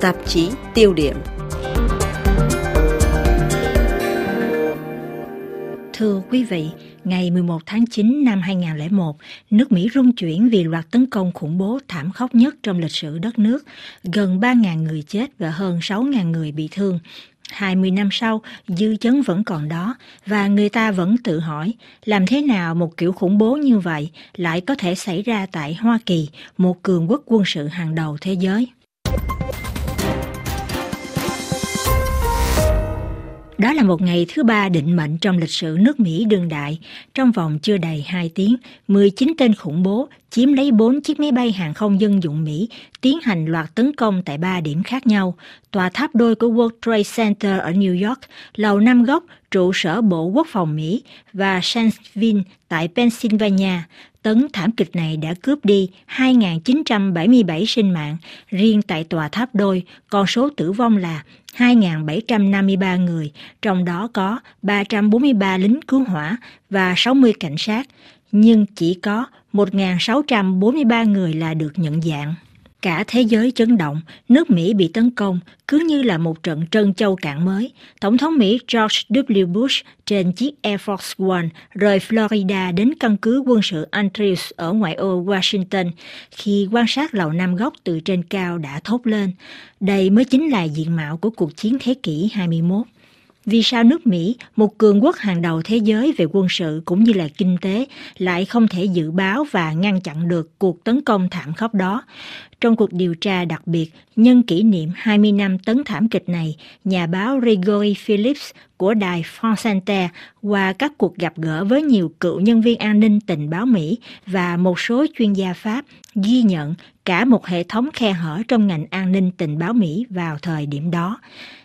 tạp chí tiêu điểm. Thưa quý vị, ngày 11 tháng 9 năm 2001, nước Mỹ rung chuyển vì loạt tấn công khủng bố thảm khốc nhất trong lịch sử đất nước. Gần 3.000 người chết và hơn 6.000 người bị thương. 20 năm sau, dư chấn vẫn còn đó và người ta vẫn tự hỏi làm thế nào một kiểu khủng bố như vậy lại có thể xảy ra tại Hoa Kỳ, một cường quốc quân sự hàng đầu thế giới. Đó là một ngày thứ ba định mệnh trong lịch sử nước Mỹ đương đại. Trong vòng chưa đầy 2 tiếng, 19 tên khủng bố chiếm lấy 4 chiếc máy bay hàng không dân dụng Mỹ tiến hành loạt tấn công tại ba điểm khác nhau. Tòa tháp đôi của World Trade Center ở New York, Lầu Năm Góc, trụ sở Bộ Quốc phòng Mỹ và Shanksville tại Pennsylvania. Tấn thảm kịch này đã cướp đi 2.977 sinh mạng. Riêng tại tòa tháp đôi, con số tử vong là 2.753 người, trong đó có 343 lính cứu hỏa và 60 cảnh sát, nhưng chỉ có 1.643 người là được nhận dạng. Cả thế giới chấn động, nước Mỹ bị tấn công, cứ như là một trận trân châu cạn mới. Tổng thống Mỹ George W. Bush trên chiếc Air Force One rời Florida đến căn cứ quân sự Andrews ở ngoại ô Washington. Khi quan sát lầu Nam Góc từ trên cao đã thốt lên, đây mới chính là diện mạo của cuộc chiến thế kỷ 21. Vì sao nước Mỹ, một cường quốc hàng đầu thế giới về quân sự cũng như là kinh tế, lại không thể dự báo và ngăn chặn được cuộc tấn công thảm khốc đó? Trong cuộc điều tra đặc biệt nhân kỷ niệm 20 năm tấn thảm kịch này, nhà báo Gregory Phillips của đài France Inter qua các cuộc gặp gỡ với nhiều cựu nhân viên an ninh tình báo Mỹ và một số chuyên gia Pháp ghi nhận cả một hệ thống khe hở trong ngành an ninh tình báo Mỹ vào thời điểm đó.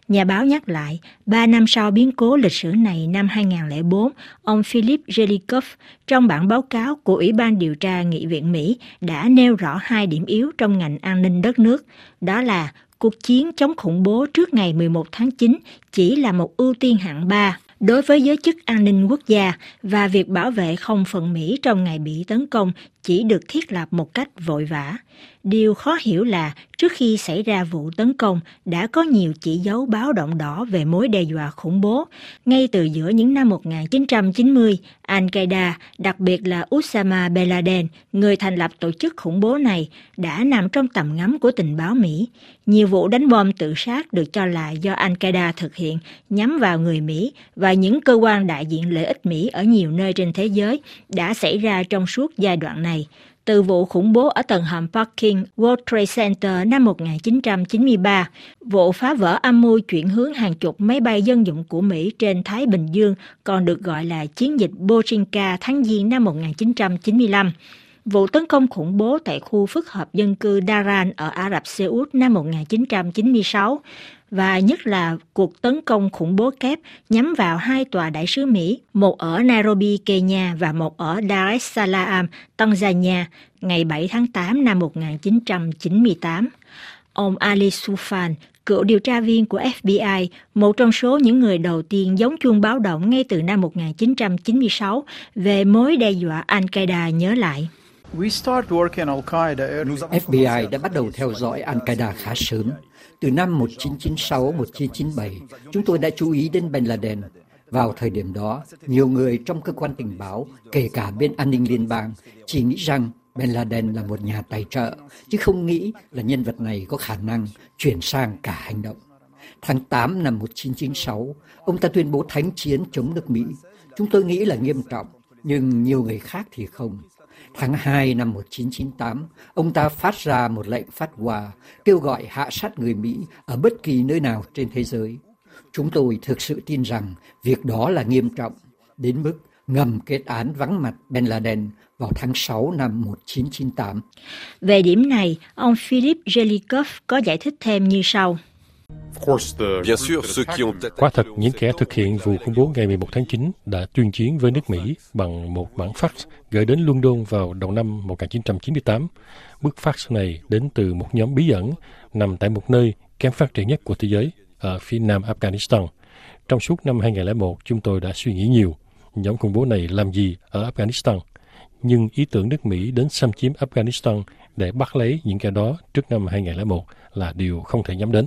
Nhà báo nhắc lại, ba năm sau biến cố lịch sử này năm 2004, ông Philip Jelikoff trong bản báo cáo của Ủy ban điều tra Nghị viện Mỹ đã nêu rõ hai điểm yếu trong ngành an ninh đất nước, đó là cuộc chiến chống khủng bố trước ngày 11 tháng 9 chỉ là một ưu tiên hạng 3 đối với giới chức an ninh quốc gia và việc bảo vệ không phận Mỹ trong ngày bị tấn công chỉ được thiết lập một cách vội vã. Điều khó hiểu là trước khi xảy ra vụ tấn công đã có nhiều chỉ dấu báo động đỏ về mối đe dọa khủng bố. Ngay từ giữa những năm 1990, Al-Qaeda, đặc biệt là Osama Bin Laden, người thành lập tổ chức khủng bố này, đã nằm trong tầm ngắm của tình báo Mỹ. Nhiều vụ đánh bom tự sát được cho là do Al-Qaeda thực hiện nhắm vào người Mỹ và những cơ quan đại diện lợi ích Mỹ ở nhiều nơi trên thế giới đã xảy ra trong suốt giai đoạn này từ vụ khủng bố ở tầng hầm parking World Trade Center năm 1993, vụ phá vỡ âm mưu chuyển hướng hàng chục máy bay dân dụng của Mỹ trên Thái Bình Dương còn được gọi là chiến dịch Bojinka tháng Giêng năm 1995, vụ tấn công khủng bố tại khu phức hợp dân cư Daran ở Ả Rập Xê Út năm 1996 và nhất là cuộc tấn công khủng bố kép nhắm vào hai tòa đại sứ Mỹ, một ở Nairobi, Kenya và một ở Dar es Salaam, Tanzania, ngày 7 tháng 8 năm 1998. Ông Ali Sufan, cựu điều tra viên của FBI, một trong số những người đầu tiên giống chuông báo động ngay từ năm 1996 về mối đe dọa Al-Qaeda nhớ lại. FBI đã bắt đầu theo dõi Al-Qaeda khá sớm. Từ năm 1996-1997, chúng tôi đã chú ý đến Bin Laden. Vào thời điểm đó, nhiều người trong cơ quan tình báo, kể cả bên an ninh liên bang, chỉ nghĩ rằng Bin Laden là một nhà tài trợ, chứ không nghĩ là nhân vật này có khả năng chuyển sang cả hành động. Tháng 8 năm 1996, ông ta tuyên bố thánh chiến chống nước Mỹ. Chúng tôi nghĩ là nghiêm trọng, nhưng nhiều người khác thì không. Tháng 2 năm 1998, ông ta phát ra một lệnh phát hòa kêu gọi hạ sát người Mỹ ở bất kỳ nơi nào trên thế giới. Chúng tôi thực sự tin rằng việc đó là nghiêm trọng, đến mức ngầm kết án vắng mặt Ben Laden vào tháng 6 năm 1998. Về điểm này, ông Philip Jelikov có giải thích thêm như sau. Quả thật, những kẻ thực hiện vụ khủng bố ngày 11 tháng 9 đã tuyên chiến với nước Mỹ bằng một bản fax gửi đến London vào đầu năm 1998. Bức fax này đến từ một nhóm bí ẩn nằm tại một nơi kém phát triển nhất của thế giới, ở phía nam Afghanistan. Trong suốt năm 2001, chúng tôi đã suy nghĩ nhiều, nhóm khủng bố này làm gì ở Afghanistan. nhưng ý tưởng nước Mỹ đến xâm chiếm Afghanistan để bắt lấy những kẻ đó trước năm 2001 là điều không thể nhắm đến.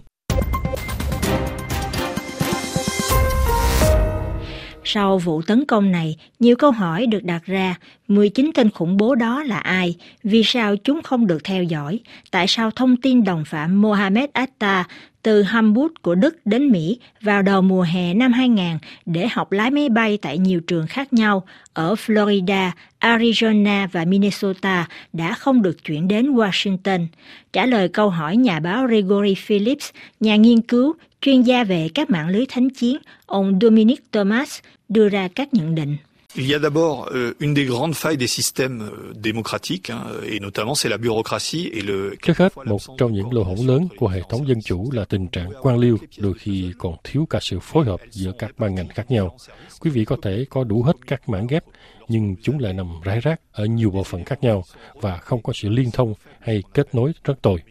Sau vụ tấn công này, nhiều câu hỏi được đặt ra. 19 tên khủng bố đó là ai? Vì sao chúng không được theo dõi? Tại sao thông tin đồng phạm Mohammed Atta từ Hamburg của Đức đến Mỹ vào đầu mùa hè năm 2000 để học lái máy bay tại nhiều trường khác nhau ở Florida, Arizona và Minnesota đã không được chuyển đến Washington. Trả lời câu hỏi nhà báo Gregory Phillips, nhà nghiên cứu, chuyên gia về các mạng lưới thánh chiến, ông Dominic Thomas đưa ra các nhận định. Il y a d'abord euh, une des grandes failles des systèmes euh, démocratiques, hein, et notamment c'est la bureaucratie et le. Trước hết, một trong những lỗ hổng lớn của hệ thống dân chủ là tình trạng quan liêu, đôi khi còn thiếu cả sự phối hợp giữa các ban ngành khác nhau. Quý vị có thể có đủ hết các mảng ghép, nhưng chúng lại nằm rải rác ở nhiều bộ phận khác nhau và không có sự liên thông hay kết nối rất tồi.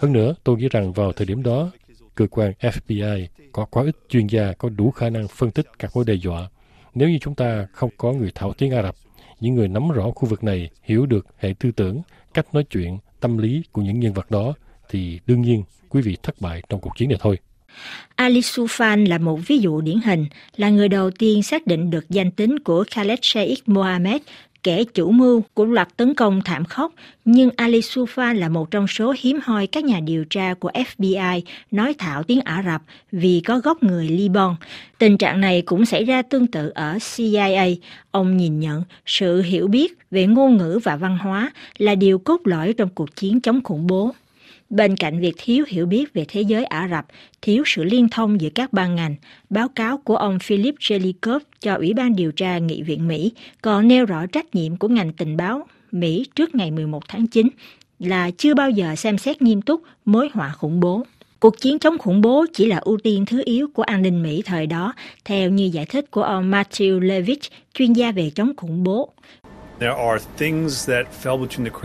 Hơn nữa, tôi nghĩ rằng vào thời điểm đó, cơ quan FBI có quá ít chuyên gia có đủ khả năng phân tích các mối đe dọa nếu như chúng ta không có người thạo tiếng Ả Rập, những người nắm rõ khu vực này, hiểu được hệ tư tưởng, cách nói chuyện, tâm lý của những nhân vật đó, thì đương nhiên quý vị thất bại trong cuộc chiến này thôi. Ali Sufan là một ví dụ điển hình, là người đầu tiên xác định được danh tính của Khaled Sheikh Mohammed, kẻ chủ mưu của loạt tấn công thảm khốc, nhưng Ali Sufa là một trong số hiếm hoi các nhà điều tra của FBI nói thạo tiếng Ả Rập vì có gốc người Liban. Tình trạng này cũng xảy ra tương tự ở CIA. Ông nhìn nhận sự hiểu biết về ngôn ngữ và văn hóa là điều cốt lõi trong cuộc chiến chống khủng bố. Bên cạnh việc thiếu hiểu biết về thế giới Ả Rập, thiếu sự liên thông giữa các ban ngành, báo cáo của ông Philip Jelikov cho Ủy ban điều tra Nghị viện Mỹ còn nêu rõ trách nhiệm của ngành tình báo Mỹ trước ngày 11 tháng 9 là chưa bao giờ xem xét nghiêm túc mối họa khủng bố. Cuộc chiến chống khủng bố chỉ là ưu tiên thứ yếu của an ninh Mỹ thời đó, theo như giải thích của ông Matthew Levitch, chuyên gia về chống khủng bố.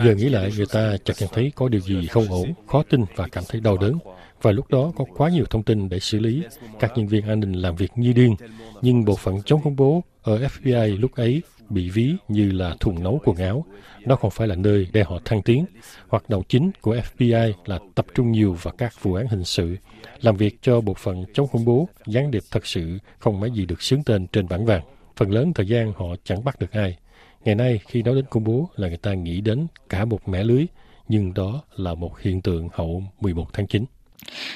Giờ nghĩ lại, người ta chợt nhận thấy có điều gì không ổn, khó tin và cảm thấy đau đớn. Và lúc đó có quá nhiều thông tin để xử lý. Các nhân viên an ninh làm việc như điên. Nhưng bộ phận chống khủng bố ở FBI lúc ấy bị ví như là thùng nấu quần áo. Đó không phải là nơi để họ thăng tiến. Hoạt động chính của FBI là tập trung nhiều vào các vụ án hình sự, làm việc cho bộ phận chống khủng bố, gián điệp thật sự không mấy gì được xướng tên trên bản vàng. Phần lớn thời gian họ chẳng bắt được ai. Ngày nay, khi nói đến khủng bố là người ta nghĩ đến cả một mẻ lưới, nhưng đó là một hiện tượng hậu 11 tháng 9.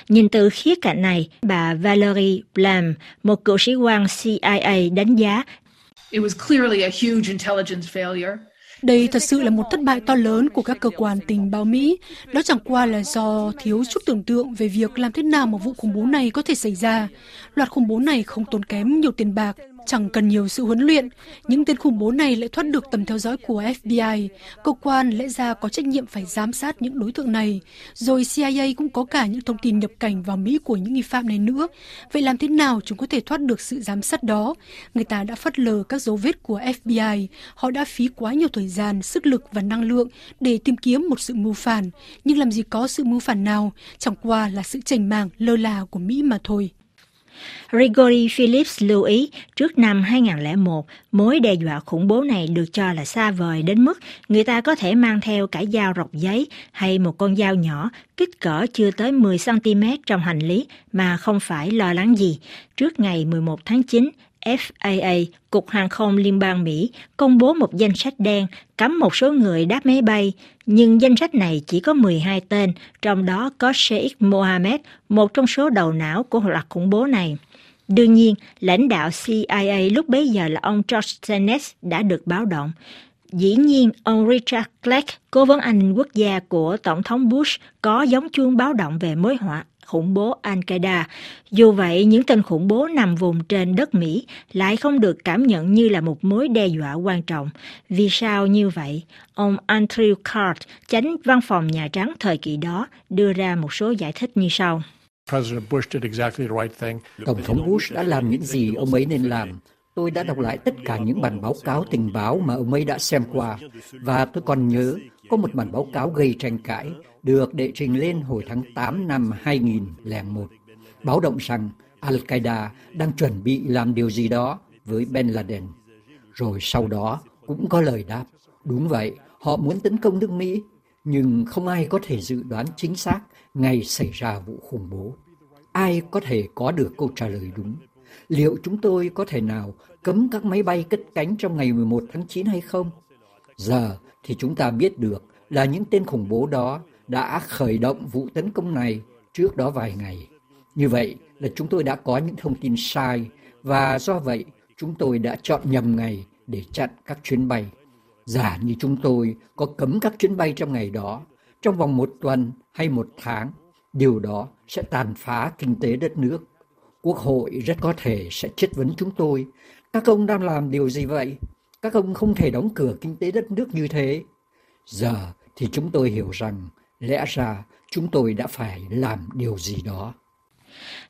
Nhìn từ khía cạnh này, bà Valerie Blam, một cựu sĩ quan CIA đánh giá It was clearly a huge intelligence failure. Đây thật sự là một thất bại to lớn của các cơ quan tình báo Mỹ. Đó chẳng qua là do thiếu chút tưởng tượng về việc làm thế nào một vụ khủng bố này có thể xảy ra. Loạt khủng bố này không tốn kém nhiều tiền bạc, Chẳng cần nhiều sự huấn luyện, những tên khủng bố này lại thoát được tầm theo dõi của FBI. Cơ quan lẽ ra có trách nhiệm phải giám sát những đối tượng này. Rồi CIA cũng có cả những thông tin nhập cảnh vào Mỹ của những nghi phạm này nữa. Vậy làm thế nào chúng có thể thoát được sự giám sát đó? Người ta đã phất lờ các dấu vết của FBI. Họ đã phí quá nhiều thời gian, sức lực và năng lượng để tìm kiếm một sự mưu phản. Nhưng làm gì có sự mưu phản nào, chẳng qua là sự chảnh màng lơ là của Mỹ mà thôi. Rigori Phillips lưu ý trước năm 2001, mối đe dọa khủng bố này được cho là xa vời đến mức người ta có thể mang theo cả dao rọc giấy hay một con dao nhỏ kích cỡ chưa tới 10cm trong hành lý mà không phải lo lắng gì. Trước ngày 11 tháng 9, FAA, Cục Hàng không Liên bang Mỹ, công bố một danh sách đen cấm một số người đáp máy bay, nhưng danh sách này chỉ có 12 tên, trong đó có Sheikh Mohammed, một trong số đầu não của loạt khủng bố này. Đương nhiên, lãnh đạo CIA lúc bấy giờ là ông George Tenet đã được báo động. Dĩ nhiên, ông Richard Clark, cố vấn an ninh quốc gia của Tổng thống Bush, có giống chuông báo động về mối họa khủng bố Al-Qaeda. Dù vậy, những tên khủng bố nằm vùng trên đất Mỹ lại không được cảm nhận như là một mối đe dọa quan trọng. Vì sao như vậy? Ông Andrew Card, tránh văn phòng Nhà Trắng thời kỳ đó, đưa ra một số giải thích như sau. Tổng thống Bush đã làm những gì ông ấy nên làm. Tôi đã đọc lại tất cả những bản báo cáo tình báo mà ông ấy đã xem qua, và tôi còn nhớ có một bản báo cáo gây tranh cãi được đệ trình lên hồi tháng 8 năm 2001, báo động rằng Al-Qaeda đang chuẩn bị làm điều gì đó với ben Laden. Rồi sau đó cũng có lời đáp, Đúng vậy, họ muốn tấn công nước Mỹ, nhưng không ai có thể dự đoán chính xác ngày xảy ra vụ khủng bố. Ai có thể có được câu trả lời đúng? Liệu chúng tôi có thể nào cấm các máy bay cất cánh trong ngày 11 tháng 9 hay không? Giờ thì chúng ta biết được là những tên khủng bố đó đã khởi động vụ tấn công này trước đó vài ngày. Như vậy là chúng tôi đã có những thông tin sai và do vậy chúng tôi đã chọn nhầm ngày để chặn các chuyến bay. Giả như chúng tôi có cấm các chuyến bay trong ngày đó, trong vòng một tuần hay một tháng, điều đó sẽ tàn phá kinh tế đất nước. Quốc hội rất có thể sẽ chất vấn chúng tôi. Các ông đang làm điều gì vậy? Các ông không thể đóng cửa kinh tế đất nước như thế. Giờ thì chúng tôi hiểu rằng lẽ ra chúng tôi đã phải làm điều gì đó.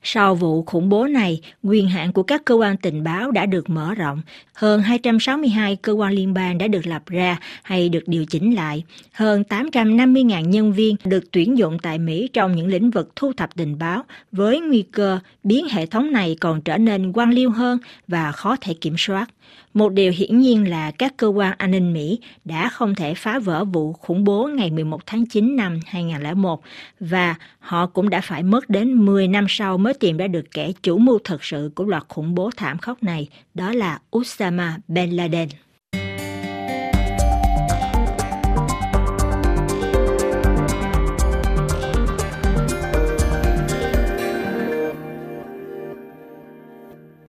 Sau vụ khủng bố này, quyền hạn của các cơ quan tình báo đã được mở rộng. Hơn 262 cơ quan liên bang đã được lập ra hay được điều chỉnh lại. Hơn 850.000 nhân viên được tuyển dụng tại Mỹ trong những lĩnh vực thu thập tình báo, với nguy cơ biến hệ thống này còn trở nên quan liêu hơn và khó thể kiểm soát. Một điều hiển nhiên là các cơ quan an ninh Mỹ đã không thể phá vỡ vụ khủng bố ngày 11 tháng 9 năm 2001 và họ cũng đã phải mất đến 10 năm sau mới tìm ra được kẻ chủ mưu thật sự của loạt khủng bố thảm khốc này, đó là Osama Bin Laden.